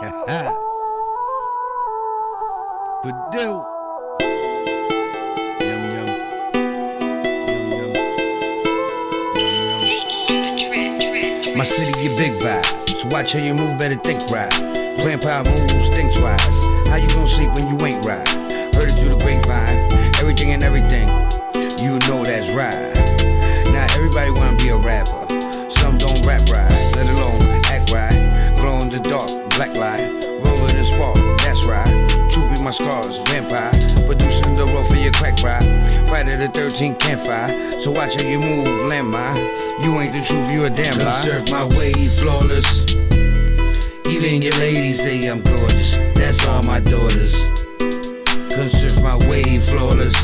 Purdue. Yum, yum. Yum, yum. Yum. My city get big vibe. So watch how you move, better think right. power moves, think twice. How you gonna sleep when you ain't right? The 13th campfire. So watch how you move, landmine. You ain't the truth, you a damn lie. Surf my way, flawless. Even your ladies say I'm gorgeous. That's all my daughters. Come surf my wave, flawless.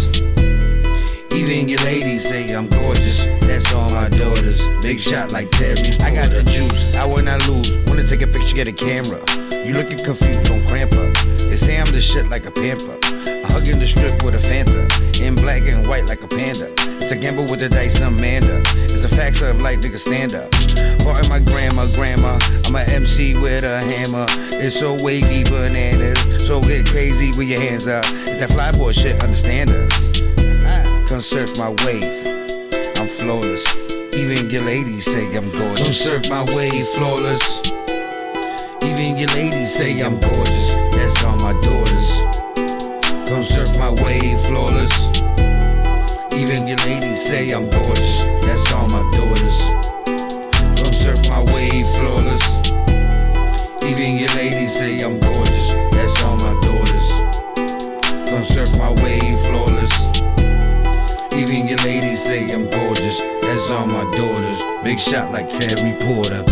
Even your ladies say I'm gorgeous. That's all my daughters. Big shot like Terry. I got the juice. I will not lose. Wanna take a picture, get a camera. You looking confused, don't cramp up. They say I'm the shit like a pamper. In the strip with a Fanta. In black and white like a panda. A gamble with the dice, Amanda. It's a fact of life, nigga, stand up. Pardon my grandma, grandma. I'm a MC with a hammer. It's so wavy, bananas. So get crazy with your hands up. It's that fly boy shit, understand us. Come surf my wave. I'm flawless. Even your ladies say I'm gorgeous. Come surf my wave, flawless. Even your ladies say I'm gorgeous. That's all my daughters. Come surf my wave, flawless. Even your ladies say I'm gorgeous. That's all my daughters. Come surf my wave, flawless. Even your ladies say I'm gorgeous. That's all my daughters. Come surf my wave, flawless. Even your ladies say I'm gorgeous. That's all my daughters. Big shot like Terry Porter.